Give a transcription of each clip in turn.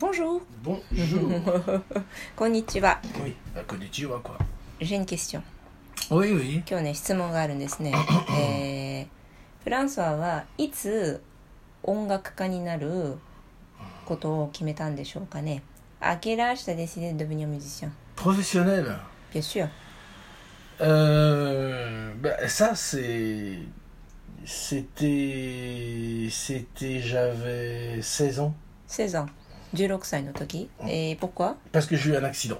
Bonjour. Bonjour. Konnichiwa. oui, bah, konnichiwa quoi. J'ai une question. Oui, oui. 今日ね質問があるんですね。えー、フランソワはいつ音楽家になることを決めたんでしょうかね。À quel âge t'as décidé de devenir musicien Professionnel. Bien sûr. Euh, bah, ça c'est. C'était. C'était. J'avais 16 ans. 16ans。 16歳の時。Et pourquoi Parce que j'ai eu un accident.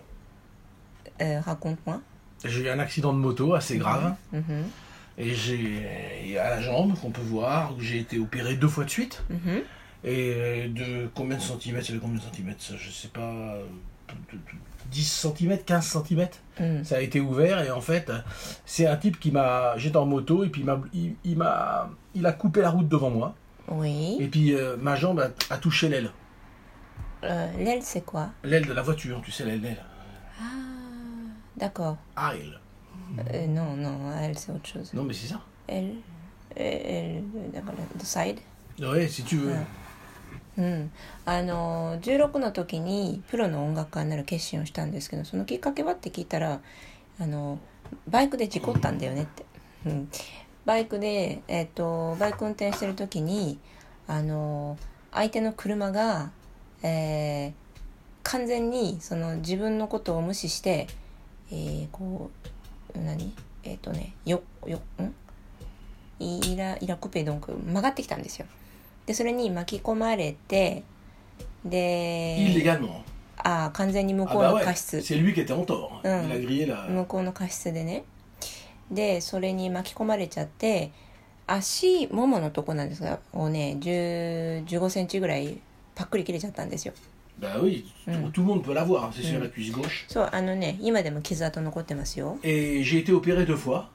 Euh, Raconte-moi. J'ai eu un accident de moto assez grave. Mhm. Et j'ai. et à la jambe, qu'on peut voir, où j'ai été opéré deux fois de suite. Mhm. Et euh, de combien de centimètres C'est de combien de centimètres ça Je sais pas. euh, 10 centimètres, 15 centimètres Mm. Ça a été ouvert et en fait, c'est un type qui m'a. J'étais en moto et puis il m'a, il, il m'a, il a coupé la route devant moi Oui. et puis euh, ma jambe a, a touché l'aile, Euh, L'aile, c'est quoi l'aile de la voiture, tu sais l'aile, l'aile. Ah, d'accord. Ah, elle. Euh, non, non, elle, c'est autre chose. Non mais c'est ça. Elle, elle, d'accord, the side Ouais, si tu veux. うん、あの16の時にプロの音楽家になる決心をしたんですけどそのきっかけはって聞いたらあのバイクで事故ったんだよねって、うん、バイクで、えっとバイク運転してる時にあの相手の車が、えー完全にその自分のことを無視して、えーこう何？えっ、とねよよん？イライラコペドンク曲がってきたんですよ。でそれに巻き込まれてで.ああ完全に向 Ah こうの過失.向こうの過失でね。でそれに巻き込まれちゃって足もものとこなんですがをね1 5センチぐらいパックリ切れちゃったんですよ Bah oui, tout, Hum. tout le monde peut l'avoir, hein, c'est sur Hum. la cuisse gauche. そうあのね今でも傷跡残ってますよ Et j'ai été opéré deux fois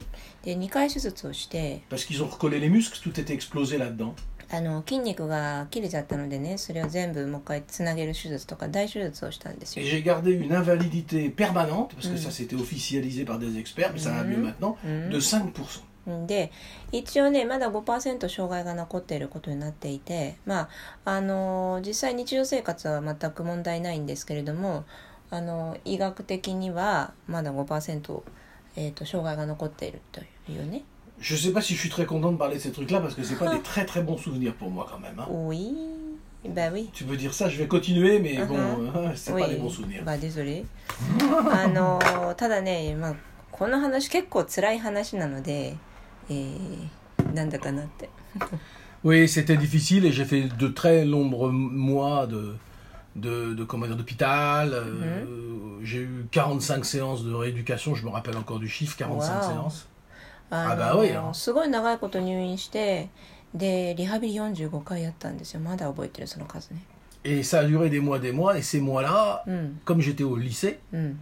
で2回手術をして parce qu'ils ont recollé les muscles, tout était explosé là-dedans. あの筋肉が切れちゃったのでねそれを全部もう一回つなげる手術とか大手術をしたんですよ Et j'ai gardé une invalidité permanente, parce que Mm. ça c'était officialisé par des experts, mais ça va mieux Mm. maintenant, Mm. de 5%. で一応ねまだ5%障害が残っていることになっていてまああの実際日常生活は全く問題ないんですけれどもあの医学的にはまだ5%、えー、と障害が残っているというね Je sais pas si je suis très content de parler de ces trucs-là, parce que c'est pas des très très bons souvenirs pour moi quand même. hein. Oui bah oui Tu veux dire ça, je vais continuer, mais bon, Uh-huh. c'est pas des bons souvenirs. まあデゾレあのただね、まあ、この話結構辛い話なので、えーなんだかなって Oui, c'était difficile et j'ai fait de très nombreux mois de, de, de comment dire, d'hôpital. euh, J'ai eu 45 séances de rééducation, je me rappelle encore du chiffre, 45 Wow. séances. あの、あbah oui, hein. すごい長いこと入院してでリハビリ45回やったんですよまだ覚えてるその数ね Et ça a duré des mois, des mois, et ces mois-là, うん comme j'étais au lycée, うん、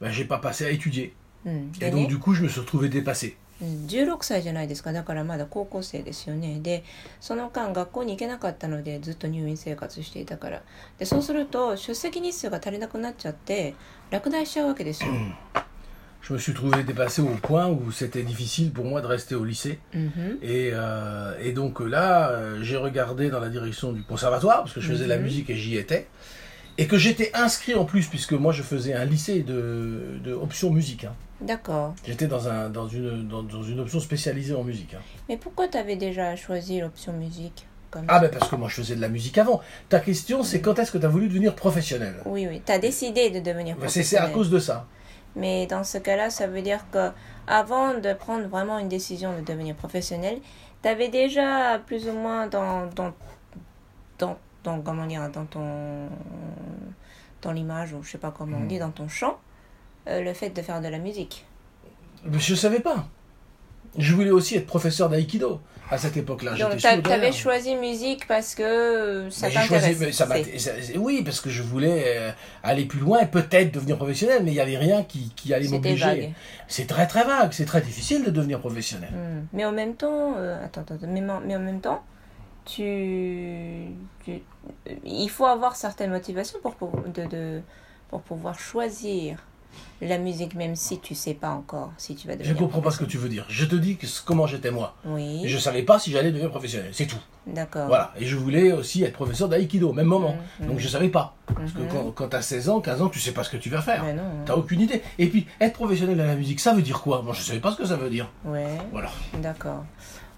ben, j'ai pas passé à étudier. うん、 Et で donc ね、 du coup, je me suis retrouvé dépassé. うん、16歳じゃないですかだからまだ高校生ですよねでその間学校に行けなかったのでずっと入院生活していたからでそうすると出席日数が足りなくなっちゃって落第しちゃうわけですよ、Je me suis trouvé dépassé au point où c'était difficile pour moi de rester au lycée. うんふん Et, euh, et donc là, euh, j'ai regardé dans la direction du conservatoire, parce que je faisais la Mhm. musique et j'y étais. Et que j'étais inscrit en plus, puisque moi je faisais un lycée de, de option musique. hein. D'accord. J'étais dans, un, dans, une, dans, dans une option spécialisée en musique. hein. Mais pourquoi tu avais déjà choisi l'option musique comme Ah ben parce que moi je faisais de la musique avant. Ta question c'est quand est-ce que tu as voulu devenir professionnel? Oui, oui. Tu as décidé de devenir Ben, C'est à professionnel. cause de ça. Mais dans ce cas-là, ça veut dire que avant de prendre vraiment une décision de devenir professionnel, tu avais déjà plus ou moins dans, dans, dans, dans, comment dire, dans ton dans l'image ou je sais pas comment on Mm. dit dans ton chant euh, le fait de faire de la musique. Mais je savais pas. Je voulais aussi être professeur d'aïkido à cette époque-là. Donc tu avais choisi musique parce que euh, ça ça- oui, parce que je voulais euh, aller plus loin et peut-être devenir professionnel, mais il n'y avait rien qui, qui allait m'obliger. C'est très très vague, c'est très difficile de devenir professionnel. Hmm. Mais en même temps, euh, attends, attends, mais, mais en même temps, tu, tu, il faut avoir certaines motivations pour, pour, de, de, pour pouvoir choisir la musique, même si tu sais pas encore si tu vas devenir. Je comprends pas ce que tu veux dire. Je te dis que, comment j'étais moi. Oui. Et je savais pas si j'allais devenir professionnel. C'est tout. D'accord. Voilà. Et je voulais aussi être professeur d'aïkido, même moment. Mmh, mmh. Donc je savais pas. Parce que mmh. quand, tu as 16 ans, 15 ans, tu sais pas ce que tu vas faire. Tu n'as hein. aucune idée. Et puis, être professionnel dans la musique, ça veut dire quoi? Moi, je savais pas ce que ça veut dire. Ouais. Voilà. D'accord.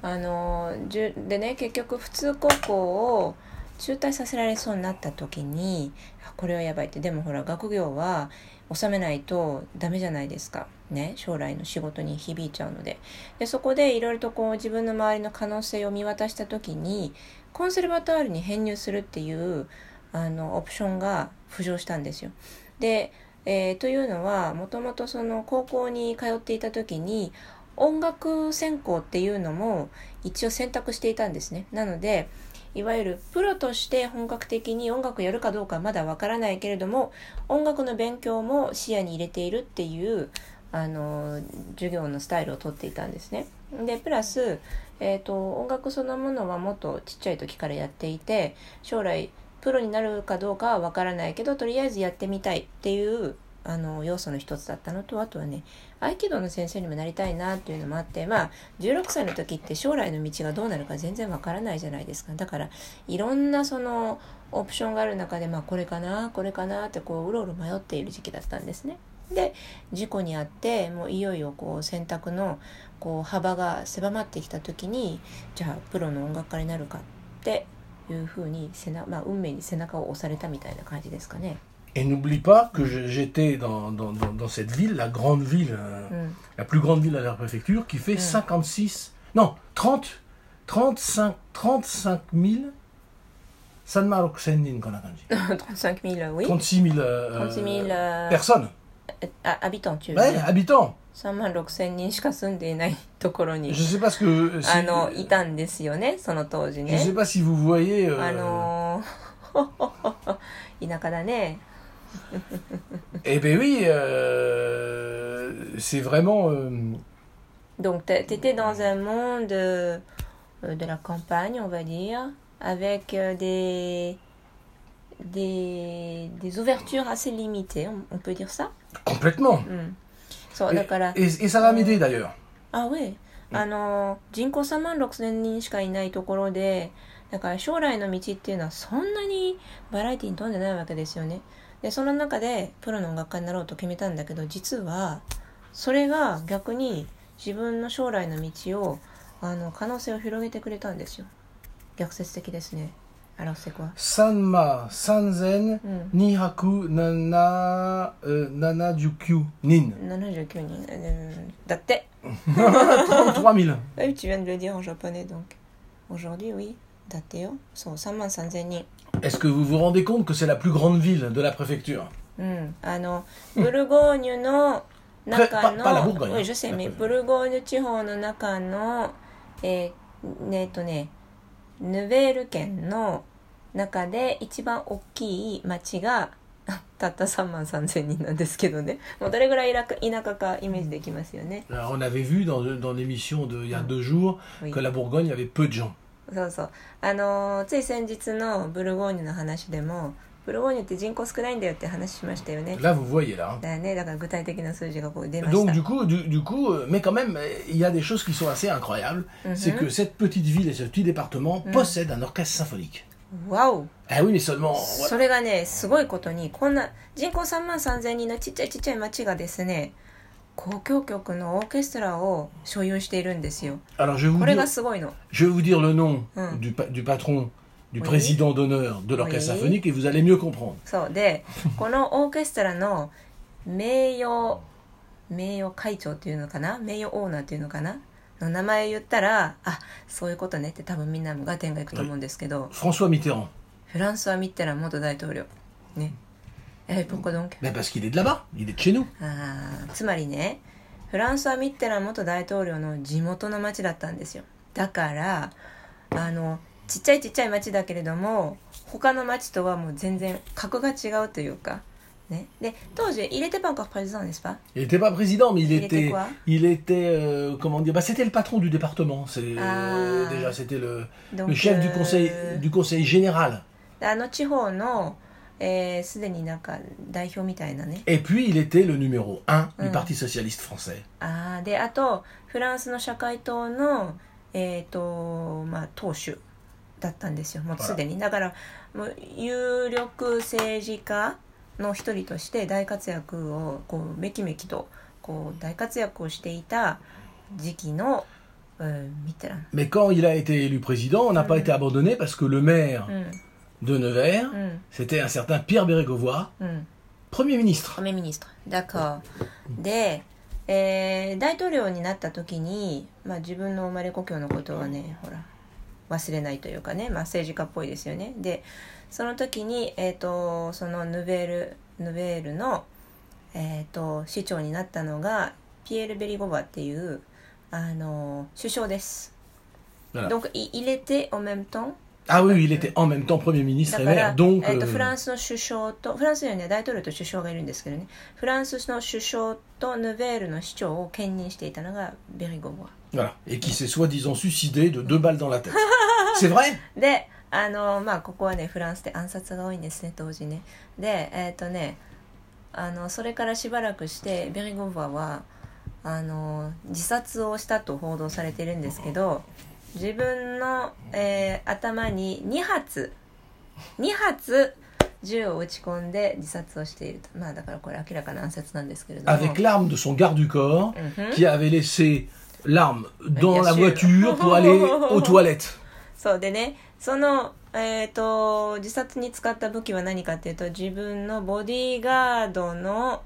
あのでね結局普通高校を中退させられそうになった時にこれはやばいって。でもほら学業は収めないとダメじゃないですか。ね将来の仕事に響いちゃうので。でそこでいろいろとこう自分の周りの可能性を見渡した時にコンセルバトワールに編入するっていうあのオプションが浮上したんですよ。で、えーというのはもともとその高校に通っていた時に音楽専攻っていうのも一応選択していたんですね。なのでいわゆるプロとして本格的に音楽やるかどうかはまだわからないけれども音楽の勉強も視野に入れているっていうあの授業のスタイルをとっていたんですね。でプラス、えー、と音楽そのものはもっとちっちゃい時からやっていて将来プロになるかどうかはわからないけどとりあえずやってみたいっていうあの要素の一つだったのとあとはね合気道の先生にもなりたいなっていうのもあってまあ16歳の時って将来の道がどうなるか全然わからないじゃないですかだからいろんなそのオプションがある中でまあこれかなこれかなってこううろうろ迷っている時期だったんですねで事故にあってもういよいよこう選択のこう幅が狭まってきた時にじゃあプロの音楽家になるかっていうふうに背中、まあ、運命に背中を押されたみたいな感じですかね。Et n'oublie pas que je- j'étais dans, dans, dans, dans cette ville, la grande ville, euh, うん、 la plus grande ville de la préfecture, qui fait 56, non, 30, 35, 35 000 Sanmarok Senin, qu'on a dit. 35 000 oui 36 000, euh, 36 000 euh, personnes. あアビトン中で Ouais, habitants. 3万6千人しか住んでいないところに Je sais pas ce que. si- あのいたんですよねその当時 je sais ね pas si vous voyez. euh, あのー田舎だね Eh ben oui, euh, c'est vraiment. euh, donc tu étais dans un monde euh, de la campagne on va dire avec euh, des des des ouvertures assez limitées on, on peut dire ça complètement. うんそう Et, だから et- et ça va m'aider d'ailleurs. あ、ウェイ。あの、人口3万6千人しかいないところで、だから将来の道っていうのはそんなにバラエティに富んでないわけですよね。 でその中でプロの学科になろうと決めたんだけど実はそれが逆に自分の将来の道をあの可能性を広げてくれたんですよ。逆説的ですね。アロセコは。3万3279人。79人。だって。3万3000人。Oui, 33 tu viens de le dire en japonais, donc aujourd'hui, oui, 3 3000 Est-ce que vous vous rendez compte que c'est la plus grande ville de la préfecture うん。あの、ブルゴーニュの中パパラボの、ルゴーニュ Oui, je sais, mais ブルゴーニュ地方の中の、えー、ねえっとね、ヌベール県の中で一番大きい町が、たった3万3000人なんですけどね。もうどれぐらい田舎田舎かイメージできますよね。 Alors, On avait vu dans, dans l'émission d'il y a deux jours Oui. que la Bourgogne avait peu de gens. そうそう。あのーつい先日のブルゴーニュの話でも、ブルゴーニュって人口少ないんだよって話しましたよね。Là, vous voyez là. だよね。だから具体的な数字がこう出まし Donc た。du coup, du, du coup, euh, mais quand même, euh, il y a des choses qui sont assez incroyables. C'est Mhm. que cette petite ville et ce petit département possèdent un orchestre symphonique. わお Ah oui, mais seulement. それがね、すごいことに、こんな人口3万3千人のちっちゃいちっちゃい町がですね、交響曲のオーケストラを所有しているんですよ。あのこれがすごいの。Je vous の、うん、du, pa du patron, du président d'honneur de くそうで、このオーケストラの名誉名誉会長っていうのかな？名誉オーナーっていうのかな？の名前言ったら、あそういうことねって多分みんなが天が行くと思うんですけど。フランソワ・ミテラ。フランソワ・ミテラン元大統領。ね。Et pourquoi donc ben Parce qu'il est de là-bas, il est de chez nous. Ah, つまりね、フランスはミッテラン元大統領の地元の町だったんですよ。だから、あの、ちっちゃいちっちゃい町だけれども、他の町とはもう全然格が違うというか。ね、で、当時、イレテパンコフプレゼンですかイレテパンプレゼン、イレテ、イレテ、コマンディア、バセテルパトンデュデパートメン、セ、デジャセテル、シェフデュコンセイ、デュコンセイ、ジェネラル。あの地方の、えーすでになんか代表みたいなね Et puis il était le numéro 1 du Mm. Parti socialiste français. あーであとフランスの社会党のえっ、とまあ党首だったんですよもうすでにだからもう有力政治家の一人として大活躍をこうめきめきとこう大活躍をしていた時期の、うん、見てらん Mais quand il a été élu président, on n'a pas été abandonné parce que le maire うん de Nevers, うん c'était un certain Pierre Bérégovoy, うん Premier ministre. プレミニストだからで、えー大統領になった時に、まあ、自分の生まれ故郷のことはねほら忘れないというかね、まあ、政治家っぽいですよねでその時に、えー、とそのヌベールヌベールの、えー、と市長になったのがピエール・ベリゴバっていうあの首相です。Voilà. Donc il il était en même temps Ah oui, il était en même temps Premier ministre だ et から maire. Donc, えー、と euh, フランスの首相とフランスにはね大統領と首相がいるんですけどねフランスの首相とヌベールの市長を兼任していたのがベリゴボア voilà. Et qui s'est soi-disant suicidé de deux balles dans la tête. C'est vrai? であのまあここはねフランスで暗殺が多いんですね当時ねでえっ、とねあのそれからしばらくしてベリゴボアはあの自殺をしたと報道されているんですけど自分の、えー、頭に2発2発銃を撃ち込んで自殺をしていると。まあだからこれ明らかな暗殺なんですけれども。Avec l'arme de son garde du corps、そうでね。そのえっ、と自殺に使った武器は何かというと自分のボディーガードの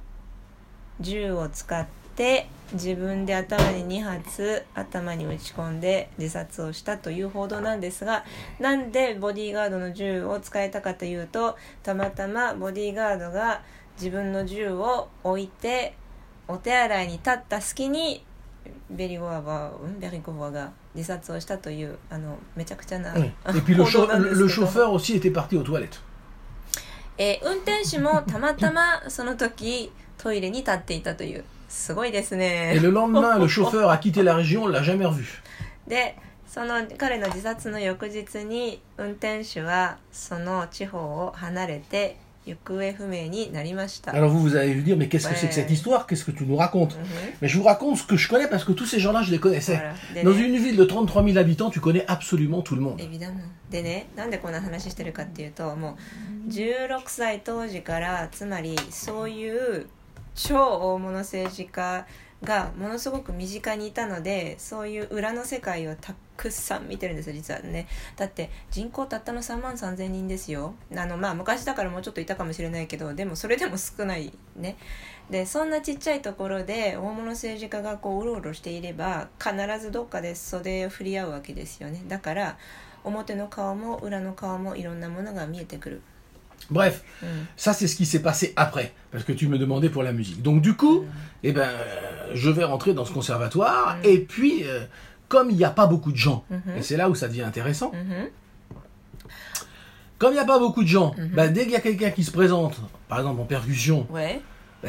銃を使って自分で頭に2発頭に撃ち込んで自殺をしたという報道なんですがなんでボディーガードの銃を使えたかというとたまたまボディーガードが自分の銃を置いてお手洗いに立った隙にベリゴアが、うん、ベリゴアが自殺をしたというあのめちゃくちゃな、Oui. Et puis le, 報道 chau- なんですけど。le chauffeur aussi était parti aux Et ね le lendemain, le chauffeur a quitté la région, on l'a jamais revu. でその彼の自殺の翌日に運転手はその地方を離れて行方不明になりました Alors vous, vous allez vous dire, mais qu'est-ce que c'est que cette histoire Qu'est-ce que tu nous racontes うん Mais je vous raconte ce que je connais parce que tous ces gens-là, je les connaissais. Dans une ville de 33 000 habitants, tu connais absolument tout le monde. エビダムでねなんでこんな話してるかっていうともう16歳当時からつまりそういう超大物政治家がものすごく身近にいたのでそういう裏の世界をたくさん見てるんですよ実はね。だって人口たったの3万3千人ですよ。あのまあ昔だからもうちょっといたかもしれないけどでもそれでも少ないね。でそんなちっちゃいところで大物政治家がこううろうろしていれば必ずどっかで袖を振り合うわけですよね。だから表の顔も裏の顔もいろんなものが見えてくる。Bref, mm. ça c'est ce qui s'est passé après, parce que tu me demandais pour la musique. Donc du coup, mm. eh ben, euh, je vais rentrer dans ce conservatoire, mm. et puis, euh, comme il n'y a pas beaucoup de gens, mm-hmm. et c'est là où ça devient intéressant, mm-hmm. comme il n'y a pas beaucoup de gens, mm-hmm. ben, dès qu'il y a quelqu'un qui se présente, par exemple en percussion, ben,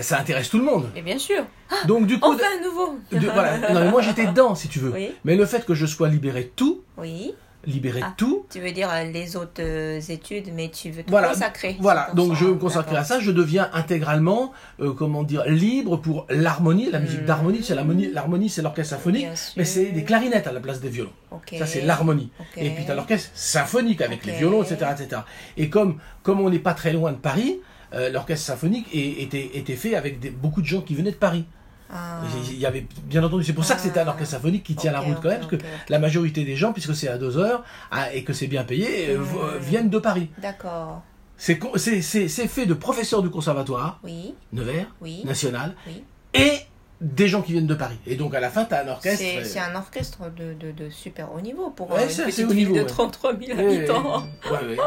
ça intéresse tout le monde. Et bien sûr. Ah, Donc du coup, enfin de, nouveau. De, moi j'étais dedans si tu veux. Mais le fait que je sois libéré de tout, oui libéré de Ah. tout, Tu veux dire euh, les autres euh, études, mais tu veux te Voilà, consacrer. voilà. donc je veux me consacrer à ça. Je deviens intégralement, euh, comment dire, libre pour l'harmonie. La musique Mm. d'harmonie, c'est l'harmonie. L'harmonie, c'est l'orchestre symphonique, mais c'est des clarinettes à la place des violons. Ok. Ça, c'est l'harmonie. Et puis tu as l'orchestre symphonique avec les violons, etc., etc. Et comme comme on n'est pas très loin de Paris, euh, l'orchestre symphonique était était fait avec des- beaucoup de gens qui venaient de Paris. Ah. Il y avait, bien entendu, c'est pour ça que c'était un Ah. orchestre symphonique qui tient la Ok, route quand même, ok, parce que ok, ok. la majorité des gens, puisque c'est à deux heures ah, et que c'est bien payé, euh, Mm. v- viennent de Paris. D'accord. C'est co- c'est- c'est- c'est fait de professeurs du conservatoire, Oui. Nevers, Oui. national, Oui. et des gens qui viennent de Paris. Et donc à la fin, tu as un orchestre. C'est euh, c'est un orchestre de, de, de super haut niveau pour Ouais, une c'est petite assez haut ville niveau, de ouais. 33 000 ouais, habitants. ouais, ouais.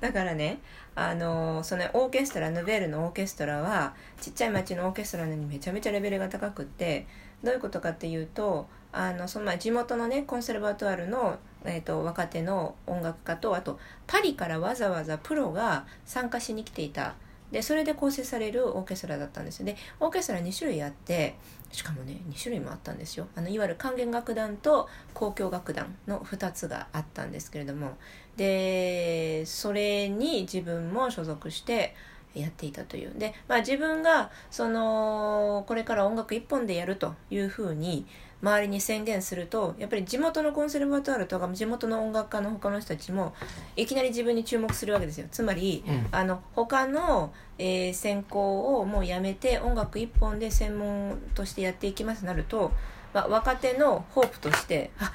だからね あのそのオーケストラヌベールのオーケストラはちっちゃい町のオーケストラなのにめちゃめちゃレベルが高くってどういうことかっていうとあのそのまあ地元のねコンセルバトワールの、えー、と若手の音楽家とあとパリからわざわざプロが参加しに来ていたでそれで構成されるオーケストラだったんですよ。でオーケストラ2種類あってしかもね2種類もあったんですよ。あのいわゆる管弦楽団と交響楽団の2つがあったんですけれども。でそれに自分も所属してやっていたという。で、まあ、自分がそのこれから音楽一本でやるというふうに周りに宣言するとやっぱり地元のコンセルバトワールとか地元の音楽家の他の人たちもいきなり自分に注目するわけですよ。つまり、うん。あの他の、えー専攻をもうやめて音楽一本で専門としてやっていきますとなると、まあ、若手のホープとしてあ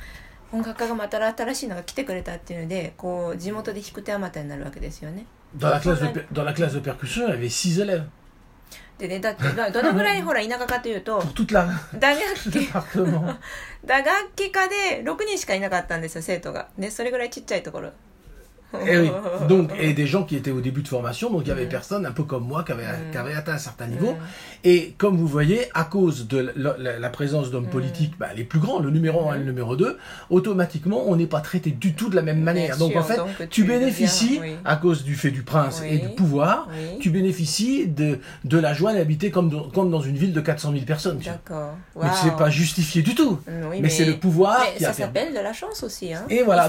音楽家がまた新しいのが来てくれたっていうのでこう地元で弾く手あまたになるわけですよね。Dans la, classe de, per- dans la classe de percussion, il y avait 6 élèves でね。だってまあどのぐらいほら田舎かというと 打楽器 打楽器科で6人しかいなかったんですよ生徒が。ねそれぐらいちっちゃいところ Et oui, donc, et des gens qui étaient au début de formation, donc il y avait personne, un peu comme moi, qui avait, qui avait atteint un certain niveau. Et comme vous voyez, à cause de la, la- la présence d'hommes politiques, bah, les plus grands, le numéro 1 et le numéro 2, automatiquement, on n'est pas traité du tout de la même manière. donc en fait, donc tu, tu bénéficies, deviens, oui. à cause du fait du prince et du pouvoir, tu bénéficies de, de la joie d'habiter comme, comme dans une ville de 400 000 personnes. D'accord. Mais Waouh. c'est pas justifié du tout. Oui, mais c'est le pouvoir mais qui ça s'appelle de la chance aussi. Hein. Et voilà,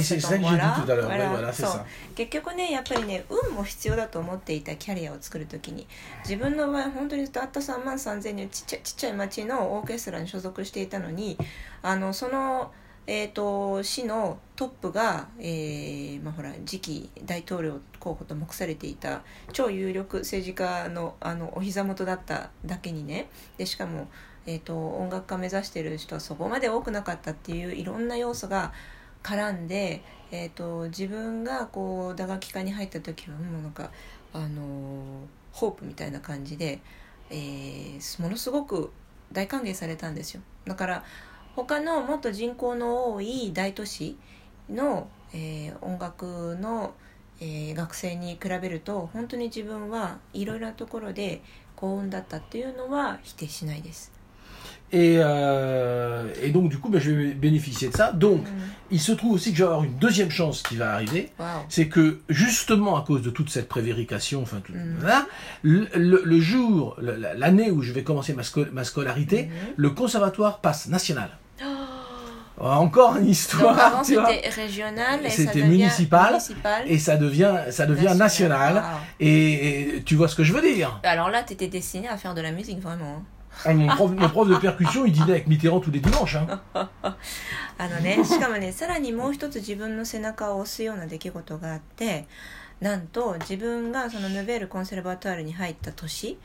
c'est ça que j'ai dit tout à l'heure. Voilà, そう ça. 結局ねやっぱりね運も必要だと思っていたキャリアを作るときに自分の場合本当にたった3万3000人ちっちゃいちっちゃい町のオーケストラに所属していたのにあのその、えー、と市のトップが、えーまあ、ほら次期大統領候補と目されていた超有力政治家のあのお膝元だっただけにねでしかも、えー、と音楽家目指してる人はそこまで多くなかったっていういろんな要素が絡んで、えー、と自分がこう打楽器科に入った時はもうなんか、あのーホープみたいな感じで、えーものすごく大歓迎されたんですよだから他のもっと人口の多い大都市の、えー音楽の、え学生に比べると本当に自分はいろいろなところで幸運だったっていうのは否定しないです。Et, euh, et donc, du coup, ben, je vais bénéficier de ça. Donc, il se trouve aussi que je vais avoir une deuxième chance qui va arriver. C'est que, justement, à cause de toute cette prévérication, enfin, tout, Mm. voilà, le, le- le jour, l'année où je vais commencer ma, sco- ma scolarité, le conservatoire passe national. Encore une Donc histoire, avant tu c'était régional et C'était municipal, municipal. Et ça devient, ça devient national. Wow. Et, et tu vois ce que je veux dire Alors là, t'étais destiné à faire de la musique vraiment. Le prof, mon prof de percussion, il dînait avec Mitterrand tous les dimanches. Hein. あのね、しかもね、さらにもう一つ自分の背中を押すような出来事があって、なんと自分がそのノベールコンセルバトワールに入った年、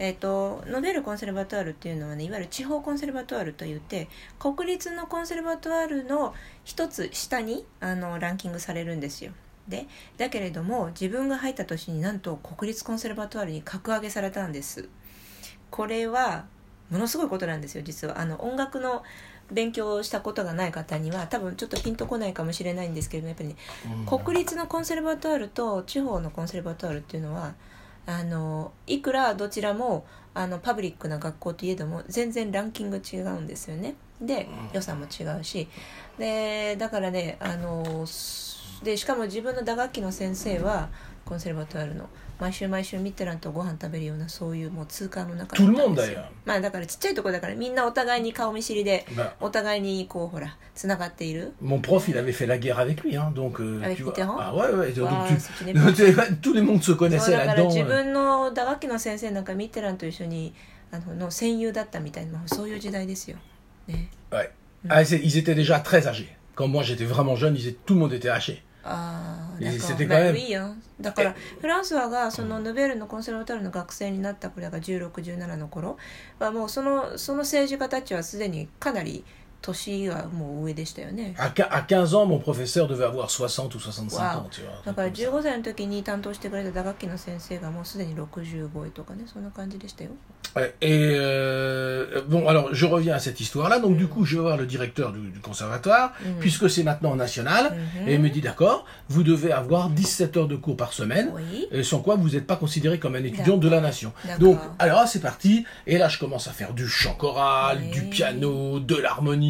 えっ、と、ノベールコンセルバトワールっていうのはね、いわゆる地方コンセルバトワールといって、国立のコンセルバトワールの一つ下にあのランキングされるんですよ。で、だけれども自分が入った年になんと国立コンセルバトワールに格上げされたんです。これはものすごいことなんですよ実は。あの音楽の勉強をしたことがない方には多分ちょっとピンとこないかもしれないんですけれどもやっぱりね、国立のコンセルバトワールと地方のコンセルバトワールっていうのはあのいくらどちらもあのパブリックな学校といえども全然ランキング違うんですよね。で予算も違うし。でだからねあのでしかも自分の打楽器の先生はコンセルバトワールの毎週毎週ミッテランとご飯食べるようなそういうもう通貨の中だったんですよ.まあだからちっちゃいところだからみんなお互いに顔見知りでお互いにこうほらつながっている mon prof, il avait fait la guerre avec lui, hein, donc euh, Avec tu vois. Ah ouais, ouais. Donc, tu- tout le monde se connaissait だから là-dedans. 自 euh. 分の打楽器の先生なんかミッテランと一緒にあのの戦友だったみたいなそういう時代ですよ。ね、Ouais. Ah, c'est- ils étaient déjà très âgés. Quand moi j'étais vraiment jeune, ils étaient- tout le monde était haché. ああ、えだから c'était まあ quand même- いいよ。だからフランスワがそのヌベールのコンセルバトルの学生になったこれが16、17の頃はもうそのその政治家たちはすでにかなり年がもう上でしたよね。 À, quin- à 15 ans, mon professeur devait avoir 60 ou 65 Wow. ans, tu vois. だから un truc comme ça. 15歳の時に担当してくれた打楽器の先生がもうすでに65位とかねそんな感じでしたよ。 Ouais, et euh, bon, alors je reviens à cette histoire-là. Donc du coup, je vais voir le directeur du, du conservatoire, puisque c'est maintenant national, Mhm. et il me dit d'accord, vous devez avoir 17 heures de cours par semaine, Oui. et sans quoi vous n'êtes pas considéré comme un étudiant de la nation. D'accord. Donc, alors là, c'est parti, et là je commence à faire du chant choral, Oui. du piano, de l'harmonie,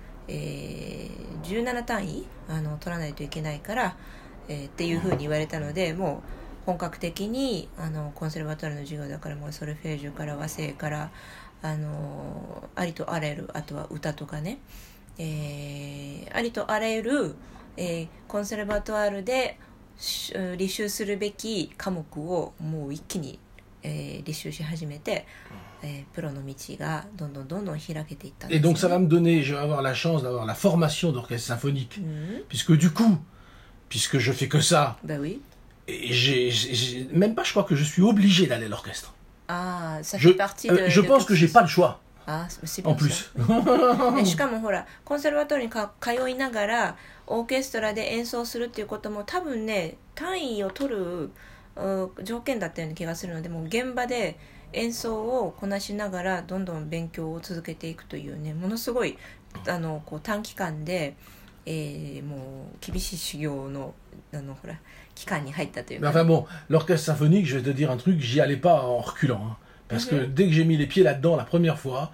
えー17単位あの取らないといけないから、えーっていうふうに言われたのでもう本格的にあのコンセルバトールの授業だからもうソルフェージュから和声からあのありとあらゆるあとは歌とかね、えーありとあらゆる、えーコンセルバトワールでし履修するべき科目をもう一気に、えー履修し始めて、えープロの道がどんどんどんどん開けていったんで Et すよ donc ça va me donner, je vais avoir la chance d'avoir la formation d'orchestre symphonique. うん、 Puisque du coup, puisque je fais que ça, バウィ et j'ai, j'ai- j'ai- même pas, je crois que je suis obligé d'aller à l'orchestre. ああ、ça Je, fait partie de, euh, je de pense que j'ai cursus. pas le choix, あーc'est en bien ça. plus. でしかもほらコンセルバトリーにか通いながらオーケストラで演奏するっていうことも多分ね単位を取るう条件だったような気がするのでもう現場で 演奏をこなしながらどんどん勉強を続けていくというねものすごいあのこう短期間で、えーもう厳しい修行のあのほら期間に入ったという Mais か、 enfin bon, l'orchestre symphonique, je vais te dire un truc, j'y allais pas en reculant. hein. parce que Mhm. dès que j'ai mis les pieds là-dedans la première fois,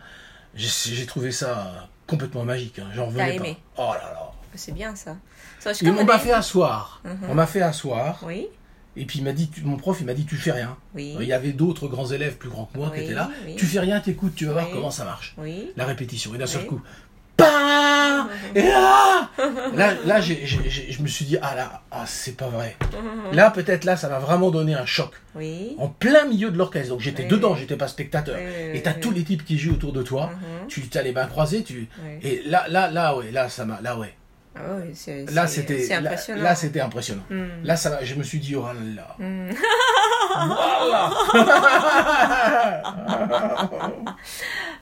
j'ai, j'ai trouvé ça complètement magique. hein. J'en T'as revenais aimé pas. Oh là là. c'est bien çaそうし Et かも on ね m'a fait asseoir. Mhm. On m'a fait asseoir. Oui, Et puis il m'a dit, tu- mon prof, il m'a dit, tu fais rien. oui, Il y avait d'autres grands élèves plus grands que moi qui étaient là. oui. Tu fais rien, t'écoutes, tu vas voir comment ça marche. La répétition. Et d'un seul coup, PAM Et là, là, je me suis dit, ah là, ah, c'est pas vrai. Là, peut-être là, ça m'a vraiment donné un choc. Oui. En plein milieu de l'orchestre. Donc j'étais Oui. dedans, j'étais pas spectateur. Oui, Et t'as tous les types qui jouent autour de toi. Mhm. Tu as les mains croisées, tu. Et là, là, là, ouais, là, ça m'a, là, ouais. Ah oui, c'est Là, c'était, c'est là, impressionnant. là, c'était impressionnant. Mm. Là, ça je me suis dit, oh là là. Mm.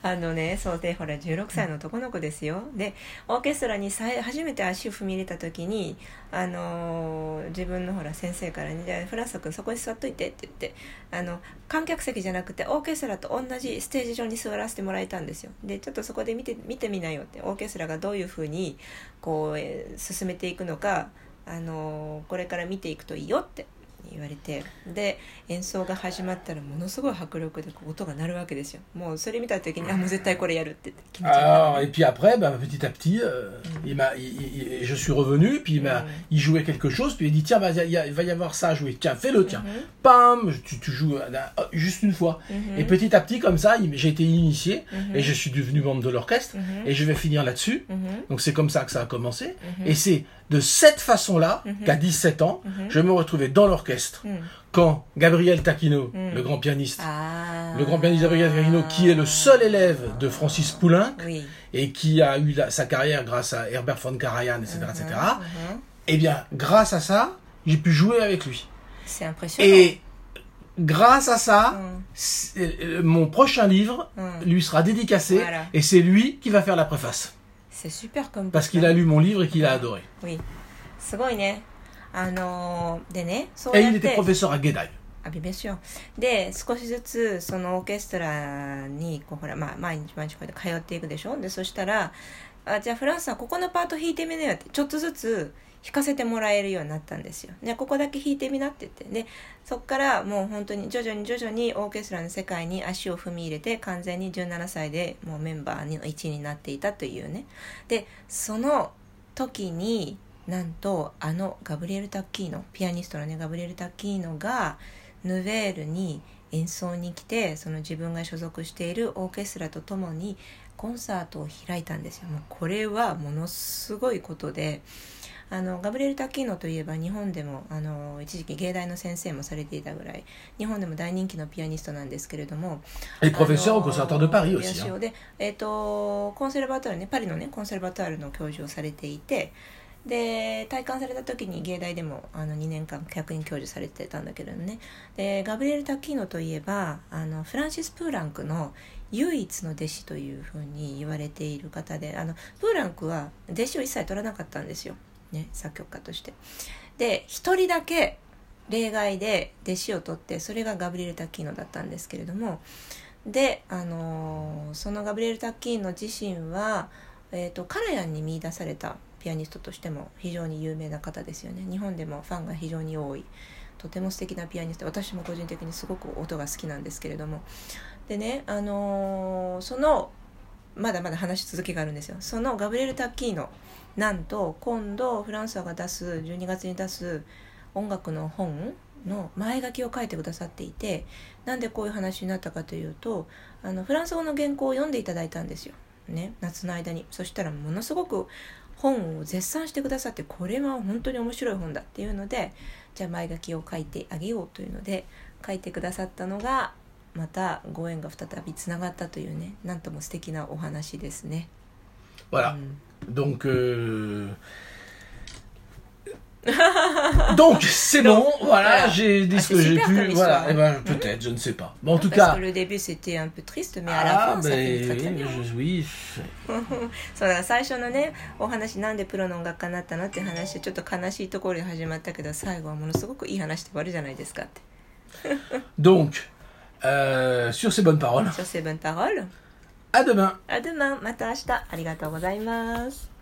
あのねそうでほら16歳の男の子ですよでオーケストラにさい初めて足を踏み入れた時に、あのー自分のほら先生からね「じゃあフランス君そこに座っといて」って言ってあの観客席じゃなくてオーケストラと同じステージ上に座らせてもらえたんですよでちょっとそこで見て見てみなよってオーケストラがどういうふうにこう、えー進めていくのか、あのーこれから見ていくといいよって 言われてで演奏が始まったらものすごい迫力でこう音が鳴るわけですよもうそれ見た時にあもう絶対これやるって決めちゃった Alors, et puis après, bah, petit à petit, euh, il m'a, il- il- je suis revenu, puis il, m'a, Mm. il jouait quelque chose, puis il dit tiens, vas-y, il y a- il va y avoir ça à jouer, tiens, fais-le, tiens. Mhm. Pam, tu, tu joues euh, euh, juste une fois. Mhm. Et petit à petit, comme ça, il- j'ai été initié, Mhm. et je suis devenu membre de l'orchestre, Mhm. et je vais finir là-dessus. Mhm. Donc c'est comme ça que ça a commencé. Mhm. Et c'est de cette façon-là Mhm. qu'à 17 ans, Mhm. je me retrouvais dans l'orchestre Mhm. quand Gabriel Taquino, Mm. le grand pianiste, Ah. le grand pianiste Gabriel Taquino, qui est le seul élève de Francis Poulenc, oui et qui a eu la- sa carrière grâce à Herbert von Karajan, etc., etc., Mhm. Mhm. eh bien, grâce à ça, j'ai pu jouer avec lui. c'est impressionnant Et grâce à ça, Mhm. euh, mon prochain livre Mhm. lui sera dédicacé, Voilà. et c'est lui qui va faire la préface. C'est super comme Parce qu'il a lu mon livre et qu'il a adoré. oui. すごいねあのーでねそう Et やっ il て était professeur à Guédaille. あで少しずつそのオーケストラにこうほら、まあ、毎日毎日こうやって通っていくでしょでそしたらあじゃあフランスさんここのパート弾いてみなよって。ちょっとずつ弾かせてもらえるようになったんですよ。でここだけ弾いてみなって言って。でそこからもう本当に徐々に徐々にオーケストラの世界に足を踏み入れて完全に17歳でもうメンバーの一員になっていたというね。でその時になんとあのガブリエル・タッキーノピアニストのねガブリエル・タッキーノがヌヴェールに演奏に来てその自分が所属しているオーケストラとともにコンサートを開いたんですよ。もうこれはものすごいことであのガブリエル・タッキーノといえば日本でもあの一時期芸大の先生もされていたぐらい日本でも大人気のピアニストなんですけれどもあ au の Conservatoire de Paris い aussi. や hein. で、えっとコンセルバトールねパリのねコンセルバトールの教授をされていてで退官された時に芸大でもあの2年間客員教授されてたんだけどねでガブリエル・タッキーノといえばあのフランシス・プーランクの唯一の弟子というふうに言われている方であのプーランクは弟子を一切取らなかったんですよ、ね、作曲家として。で一人だけ例外で弟子を取ってそれがガブリエル・タッキーノだったんですけれども。で、あのー、そのガブリエル・タッキーノ自身は、えーと、カラヤンに見出されたピアニストとしても非常に有名な方ですよね。日本でもファンが非常に多い。とても素敵なピアニスト。私も個人的にすごく音が好きなんですけれども。でね、あのー、そのまだまだ話し続きがあるんですよ。そのガブリエル・タッキーノなんと今度フランスが出す12月に出す音楽の本の前書きを書いてくださっていてなんでこういう話になったかというとあのフランス語の原稿を読んでいただいたんですよ、ね、夏の間にそしたらものすごく本を絶賛してくださってこれは本当に面白い本だっていうのでじゃあ前書きを書いてあげようというので書いてくださったのがまたご縁が再びつながったというねなんとも素敵なお話ですね。Voilà. うん Donc, euh, Donc c'est bon, voilà, j'ai dit ah, ce que j'ai pu, voilà, et eh ben peut-être, je ne sais pas. Mais en tout Parce cas. Que le début c'était un peu triste, mais à la ah, fin ça fait très très bien. Oui. そうだ最初のねお話なんでプロの音楽家になったのって話ちょっと悲しいところで始まったけど最後はものすごくいい話で終わるじゃないですかって。Donc euh, sur ces bonnes paroles. Sur ces bonnes paroles. アドナアドナまた明日。ありがとうございます。